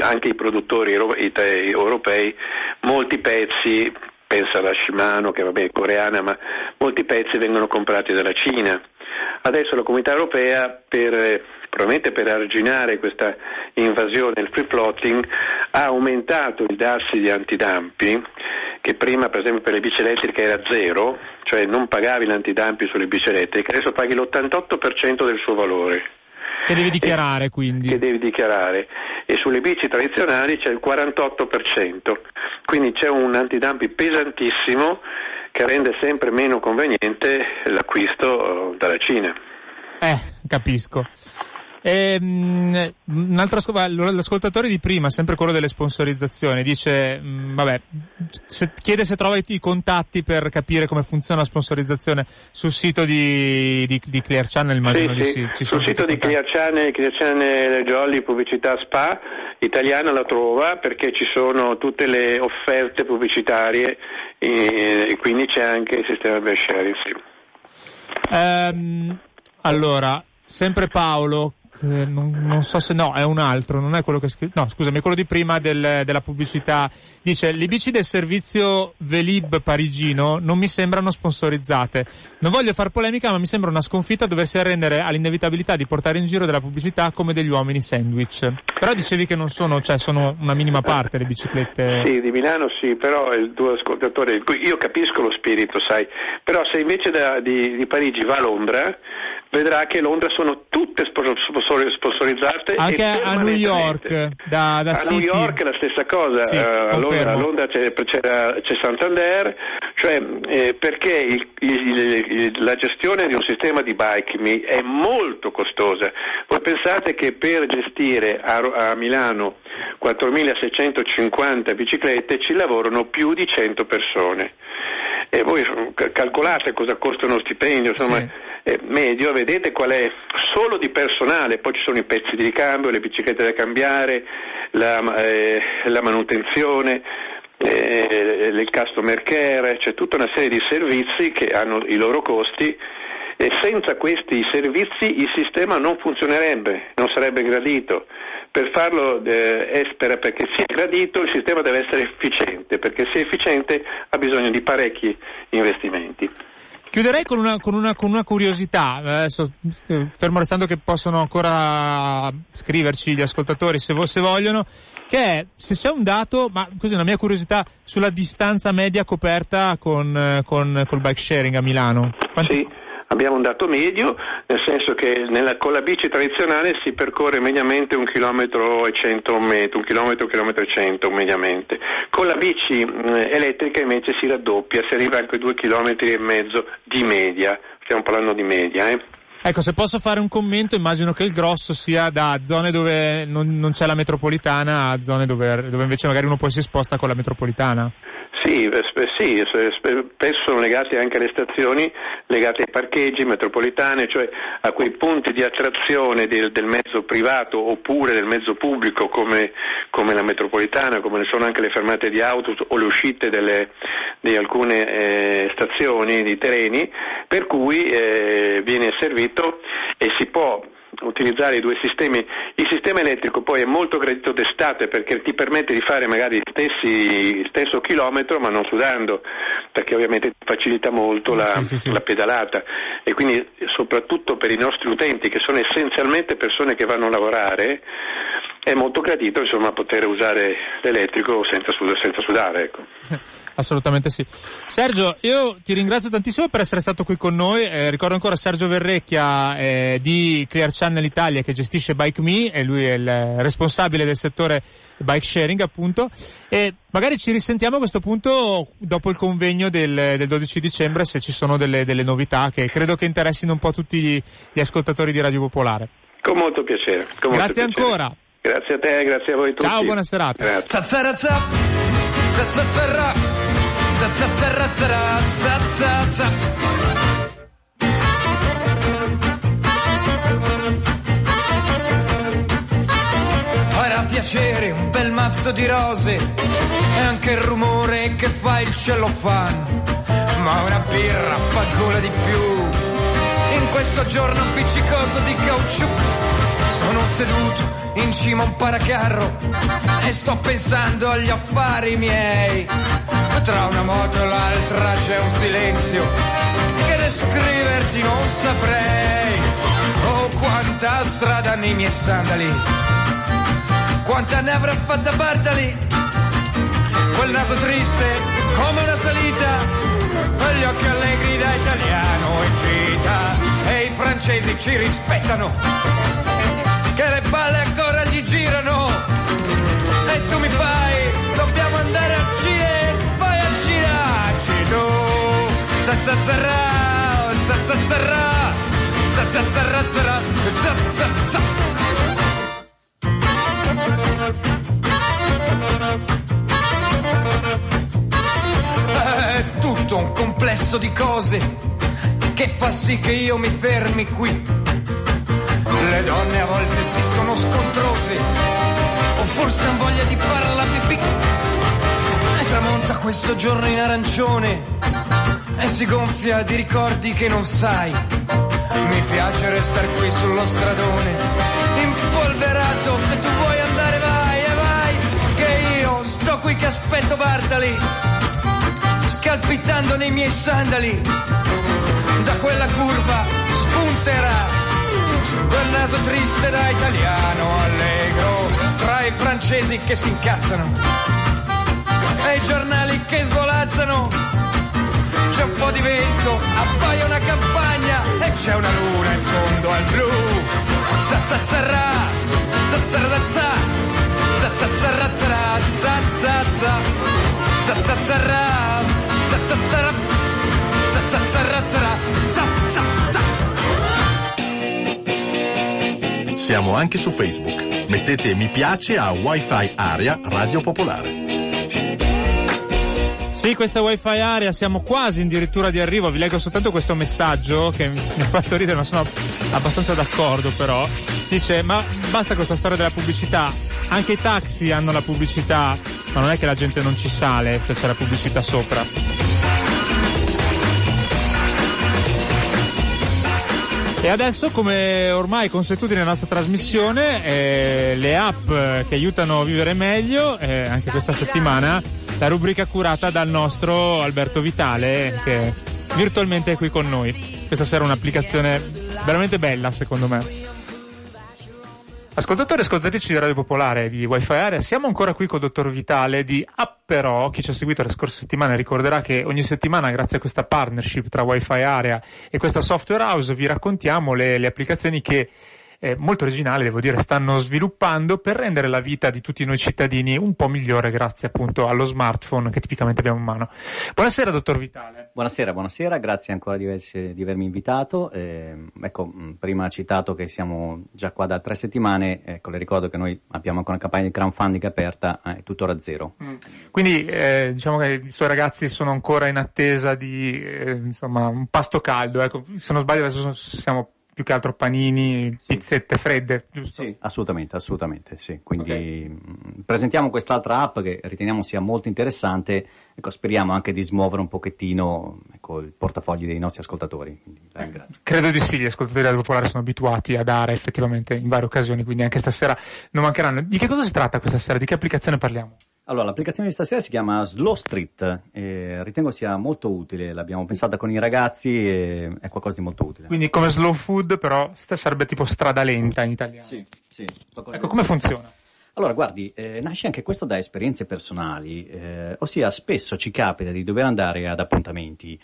anche i produttori europei, molti pezzi pensa alla Shimano che vabbè è coreana, ma molti pezzi vengono comprati dalla Cina. Adesso la comunità europea per probabilmente per arginare questa invasione del free plotting, ha aumentato i dassi di antidumping, che prima per esempio per le bici elettriche era zero, cioè non pagavi l'antidumping sulle bici elettriche, adesso paghi l'88% del suo valore. Che devi dichiarare e, quindi? Che devi dichiarare. E sulle bici tradizionali c'è il 48%. Quindi c'è un antidumping pesantissimo che rende sempre meno conveniente l'acquisto dalla Cina. Eh, capisco. Ehm, un altro l'ascoltatore di prima, sempre quello delle sponsorizzazioni, dice, mm, vabbè, se, chiede se trova i, contatti per capire come funziona la sponsorizzazione sul sito di, di, di Clear Channel, immagino sì, sì. Ci sul sito di Clear Channel, Clear Channel Jolly Pubblicità Spa italiana la trova perché ci sono tutte le offerte pubblicitarie e, e quindi c'è anche il sistema sharing. Sì. Um, allora, sempre Paolo, eh, non, non, so se no, è un altro, non è quello che scrive. No, scusami, quello di prima del, della pubblicità. Dice: Le bici del servizio Velib parigino non mi sembrano sponsorizzate. Non voglio far polemica, ma mi sembra una sconfitta doversi arrendere all'inevitabilità di portare in giro della pubblicità come degli uomini sandwich. Però dicevi che non sono, cioè sono una minima parte le biciclette. Sì, di Milano sì, però il tuo ascoltatore, io capisco lo spirito, sai, però se invece da, di, di Parigi va a Londra, vedrà che Londra sono tutte sponsorizzate anche a New York da, da a City. New York è la stessa cosa sì, uh, a, Londra, a, Londra, c'è, c'è, c'è Santander cioè eh, perché il, il, il, la gestione di un sistema di bike me è molto costosa. Voi pensate che per gestire a, a Milano 4.650 biciclette ci lavorano più di 100 persone. E voi calcolate cosa costa uno stipendio insomma sì. eh, medio, vedete qual è solo di personale, poi ci sono i pezzi di ricambio, le biciclette da cambiare, la, eh, la manutenzione, eh, il customer care, c'è tutta una serie di servizi che hanno i loro costi e senza questi servizi il sistema non funzionerebbe, non sarebbe gradito. Per farlo eh, per, perché sia gradito il sistema deve essere efficiente, perché sia efficiente ha bisogno di parecchi investimenti. Chiuderei con una, con una, con una curiosità, adesso, eh, fermo restando che possono ancora scriverci gli ascoltatori se, se vogliono, che è se c'è un dato, ma così una mia curiosità, sulla distanza media coperta con, eh, con, col bike sharing a Milano. Quanti... Sì abbiamo un dato medio, nel senso che nella, con la bici tradizionale si percorre mediamente un chilometro e cento metri, un chilometro, un chilometro e cento mediamente. Con la bici mh, elettrica invece si raddoppia, si arriva anche a due chilometri e mezzo di media, stiamo parlando di media. Eh. Ecco, se posso fare un commento, immagino che il grosso sia da zone dove non, non c'è la metropolitana a zone dove, dove invece magari uno poi si sposta con la metropolitana. Sì, eh, sì, spesso sono legati anche alle stazioni, legati ai parcheggi metropolitane, cioè a quei punti di attrazione del, del mezzo privato oppure del mezzo pubblico come, come, la metropolitana, come sono anche le fermate di auto o le uscite delle, di alcune eh, stazioni di treni, per cui eh, viene servito e si può utilizzare i due sistemi. Il sistema elettrico poi è molto gradito d'estate perché ti permette di fare magari il stesso chilometro ma non sudando, perché ovviamente facilita molto la, sì, sì, sì. la, pedalata e quindi soprattutto per i nostri utenti che sono essenzialmente persone che vanno a lavorare è molto gradito insomma, poter usare l'elettrico senza, sud- senza sudare. Ecco. [LAUGHS] Assolutamente sì. Sergio, io ti ringrazio tantissimo per essere stato qui con noi. Eh, ricordo ancora Sergio Verrecchia eh, di Clear Channel Italia che gestisce Bike Me e lui è il responsabile del settore bike sharing appunto. E magari ci risentiamo a questo punto dopo il convegno del, del 12 dicembre se ci sono delle, delle, novità che credo che interessino un po' tutti gli, gli ascoltatori di Radio Popolare. Con molto piacere. Con grazie molto piacere. ancora. Grazie a te, grazie a voi tutti. Ciao, buona serata. Grazie. Farà piacere un bel mazzo di rose e anche il rumore che fa il cellofan. Ma una birra fa gola di più. In questo giorno appiccicoso di caucciù sono seduto in cima a un paracarro e sto pensando agli affari miei. Tra una moto e l'altra c'è un silenzio che descriverti non saprei. Oh, quanta strada nei miei sandali, quanta ne avrà fatta Bartali. Quel naso triste come una salita, e gli occhi allegri da italiano in gita. E i francesi ci rispettano palle ancora gli girano. E tu mi fai dobbiamo andare al cine vai a girarci tu. Zazzazzarra zazzazzarra zazzazzarra zazzazzarra È tutto un complesso di cose che fa sì che io mi fermi qui le donne a volte si sono scontrose, o forse han voglia di fare la pipì. E tramonta questo giorno in arancione, e si gonfia di ricordi che non sai. Mi piace restare qui sullo stradone, impolverato, se tu vuoi andare vai e vai, che io sto qui che aspetto Bartali, scalpitando nei miei sandali. Da quella curva spunterà quel naso triste da italiano allegro, tra i francesi che si incazzano e i giornali che svolazzano. C'è un po' di vento, appaia una campagna e c'è una luna in fondo al blu. Zazzazzarra, zazzarazza, zazzazzarra, zazzazzarra, zazzazzarra, zazzazzarra, zazzazzarra, zazzazzarra. Siamo anche su Facebook. Mettete mi piace a Wi-Fi Area Radio Popolare. Sì, questa Wi-Fi Area, siamo quasi addirittura di arrivo. Vi leggo soltanto questo messaggio che mi [LAUGHS] ha fatto ridere, ma sono abbastanza d'accordo però. Dice, ma basta questa storia della pubblicità. Anche i taxi hanno la pubblicità, ma non è che la gente non ci sale se c'è la pubblicità sopra. E adesso, come ormai consuetudine nella nostra trasmissione, eh, le app che aiutano a vivere meglio, eh, anche questa settimana, la rubrica curata dal nostro Alberto Vitale, che virtualmente è qui con noi. Questa sera un'applicazione veramente bella, secondo me. Ascoltatori e ascoltatrici di Radio Popolare di Wi-Fi Area, siamo ancora qui con il dottor Vitale di Apperò. Chi ci ha seguito le scorse settimane ricorderà che ogni settimana, grazie a questa partnership tra Wi-Fi Area e questa software house, vi raccontiamo le, le applicazioni che eh, molto originali, devo dire, stanno sviluppando per rendere la vita di tutti noi cittadini un po' migliore grazie appunto allo smartphone che tipicamente abbiamo in mano. Buonasera, dottor Vitale. Buonasera, buonasera, grazie ancora di, di avermi invitato. Eh, ecco, prima ha citato che siamo già qua da tre settimane, ecco, le ricordo che noi abbiamo anche una campagna di crowdfunding aperta, è eh, tuttora zero. Mm. Quindi eh, diciamo che i suoi ragazzi sono ancora in attesa di eh, insomma, un pasto caldo, ecco, se non sbaglio adesso siamo più che altro panini, sì. pizzette fredde, giusto? Sì, assolutamente, assolutamente, sì. Quindi okay. mh, presentiamo quest'altra app che riteniamo sia molto interessante, ecco, speriamo anche di smuovere un pochettino ecco, il portafogli dei nostri ascoltatori. Quindi, eh, credo di sì, gli ascoltatori della Popolare sono abituati a dare effettivamente in varie occasioni, quindi anche stasera non mancheranno. Di che cosa si tratta questa sera? Di che applicazione parliamo? Allora, l'applicazione di stasera si chiama Slow Street e ritengo sia molto utile, l'abbiamo pensata con i ragazzi e è qualcosa di molto utile. Quindi come slow food però sarebbe tipo strada lenta in italiano. Sì, sì. Ecco, come funziona? Allora, guardi, eh, nasce anche questo da esperienze personali, eh, ossia spesso ci capita di dover andare ad appuntamenti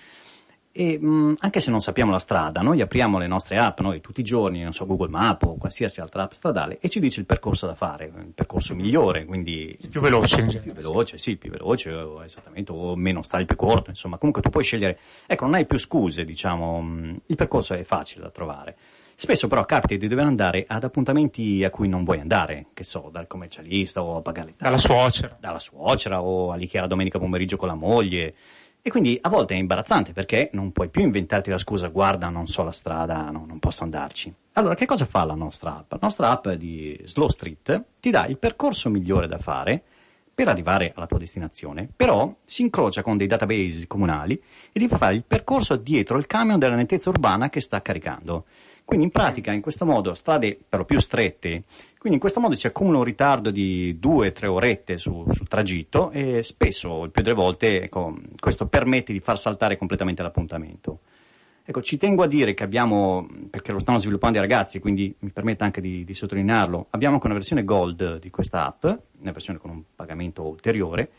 e mh, mm, anche se non sappiamo la strada, noi apriamo le nostre app, noi tutti i giorni, non so, Google Map o qualsiasi altra app stradale e ci dice il percorso da fare, il percorso migliore, quindi... Più veloce genere. Più veloce, sì, più veloce, o, esattamente, o meno stare più corto, insomma, comunque tu puoi scegliere, ecco, non hai più scuse, diciamo, mm, il percorso è facile da trovare. Spesso però capita di dover andare ad appuntamenti a cui non vuoi andare, che so, dal commercialista o a pagare le tasse. Dalla suocera. Dalla suocera o all'Ikea domenica pomeriggio con la moglie e quindi a volte è imbarazzante perché non puoi più inventarti la scusa guarda non so la strada, no, non posso andarci. Allora che cosa fa la nostra app? La nostra app di Slow Street ti dà il percorso migliore da fare per arrivare alla tua destinazione, però si incrocia con dei database comunali e ti fa fare il percorso dietro il camion della nettezza urbana che sta caricando. Quindi in pratica in questo modo strade per lo più strette, quindi in questo modo si accumula un ritardo di due o tre orette su, sul tragitto e spesso, il più delle volte, ecco, questo permette di far saltare completamente l'appuntamento. Ecco, ci tengo a dire che abbiamo, perché lo stanno sviluppando i ragazzi, quindi mi permette anche di, di sottolinearlo, abbiamo anche una versione gold di questa app, una versione con un pagamento ulteriore,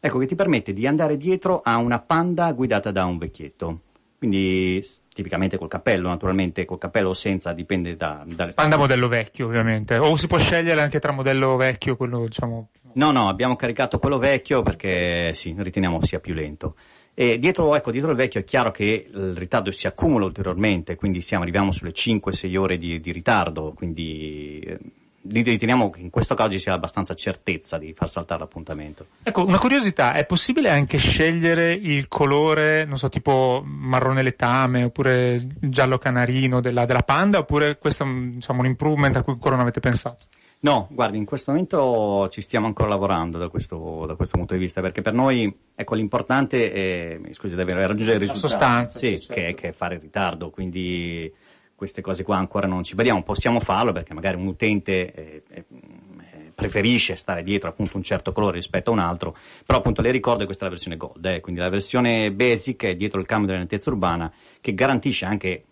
ecco, che ti permette di andare dietro a una panda guidata da un vecchietto. Quindi tipicamente col cappello, naturalmente col cappello o senza, dipende da, dalle... Panda modello vecchio ovviamente, o si può scegliere anche tra modello vecchio e quello diciamo... No, no, abbiamo caricato quello vecchio perché sì, riteniamo sia più lento. E dietro, ecco, dietro il vecchio è chiaro che il ritardo si accumula ulteriormente, quindi siamo, arriviamo sulle 5-6 ore di, di ritardo, quindi eh, riteniamo che in questo caso ci sia abbastanza certezza di far saltare l'appuntamento. Ecco, una curiosità, è possibile anche scegliere il colore, non so, tipo marrone letame oppure giallo canarino della, della panda oppure questo è diciamo, un improvement a cui ancora non avete pensato? No, guardi, in questo momento ci stiamo ancora lavorando da questo, da questo punto di vista, perché per noi, ecco, l'importante è, scusi, davvero, è raggiungere il risultato. Sostanza. Sì, sì certo. che, che è fare il ritardo, quindi queste cose qua ancora non ci vediamo, possiamo farlo perché magari un utente eh, eh, preferisce stare dietro appunto un certo colore rispetto a un altro, però appunto le ricordo che questa è la versione Gold, eh, quindi la versione Basic è dietro il cambio della nettezza urbana che garantisce anche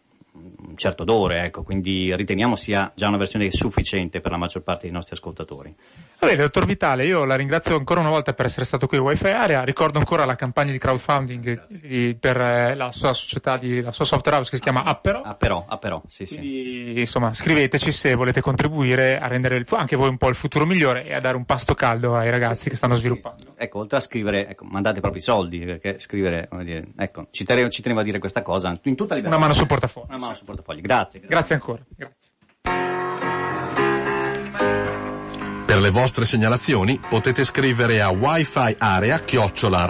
un certo odore, ecco, quindi riteniamo sia già una versione sufficiente per la maggior parte dei nostri ascoltatori. Va bene, dottor Vitale, io la ringrazio ancora una volta per essere stato qui a Wi-Fi Area, ricordo ancora la campagna di crowdfunding per eh, la sua società, di, la sua software house che si chiama Appero. Appero, Appero, sì, quindi, sì. Insomma, scriveteci se volete contribuire a rendere il, anche voi un po' il futuro migliore e a dare un pasto caldo ai ragazzi che stanno sviluppando. Ecco, oltre a scrivere, ecco, mandate proprio i soldi, perché scrivere, dire, ecco, ci tenevo, ci tenevo a dire questa cosa, in tutta libertà. Una mano sul portafoglio. Una mano sul portafoglio, grazie. Grazie, grazie ancora. Grazie. Per le vostre segnalazioni potete scrivere a wifi area chiocciola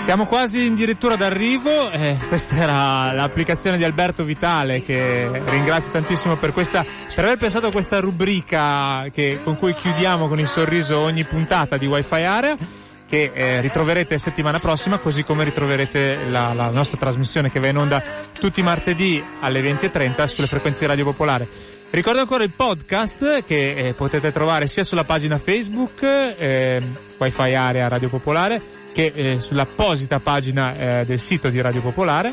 Siamo quasi addirittura d'arrivo, eh, questa era l'applicazione di Alberto Vitale che ringrazio tantissimo per questa, per aver pensato a questa rubrica che, con cui chiudiamo con il sorriso ogni puntata di Wi-Fi Area che eh, ritroverete settimana prossima, così come ritroverete la, la, nostra trasmissione che va in onda tutti i martedì alle 20.30 sulle frequenze di Radio Popolare. Ricordo ancora il podcast che eh, potete trovare sia sulla pagina Facebook eh, Wi-Fi Area Radio Popolare che eh, sull'apposita pagina eh, del sito di Radio Popolare.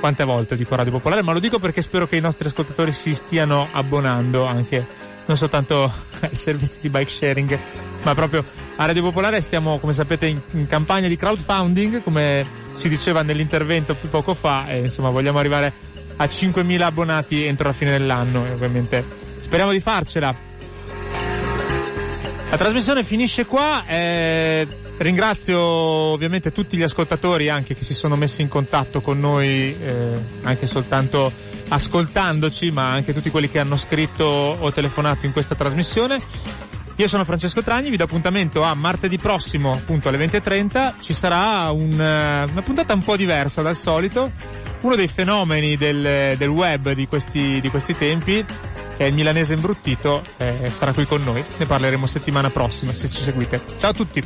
Quante volte dico Radio Popolare, ma lo dico perché spero che i nostri ascoltatori si stiano abbonando anche non soltanto [LAUGHS] ai servizi di bike sharing ma proprio a Radio Popolare stiamo, come sapete, in, in campagna di crowdfunding, come si diceva nell'intervento più poco fa, e insomma vogliamo arrivare a 5.000 abbonati entro la fine dell'anno e ovviamente speriamo di farcela. La trasmissione finisce qua, eh, ringrazio ovviamente tutti gli ascoltatori anche che si sono messi in contatto con noi, eh, anche soltanto ascoltandoci, ma anche tutti quelli che hanno scritto o telefonato in questa trasmissione. Io sono Francesco Tragni, vi do appuntamento a martedì prossimo, appunto alle 20.30. Ci sarà un, una puntata un po' diversa dal solito. Uno dei fenomeni del, del web di questi, di questi tempi è il milanese imbruttito, eh, sarà qui con noi. Ne parleremo settimana prossima se ci seguite. Ciao a tutti!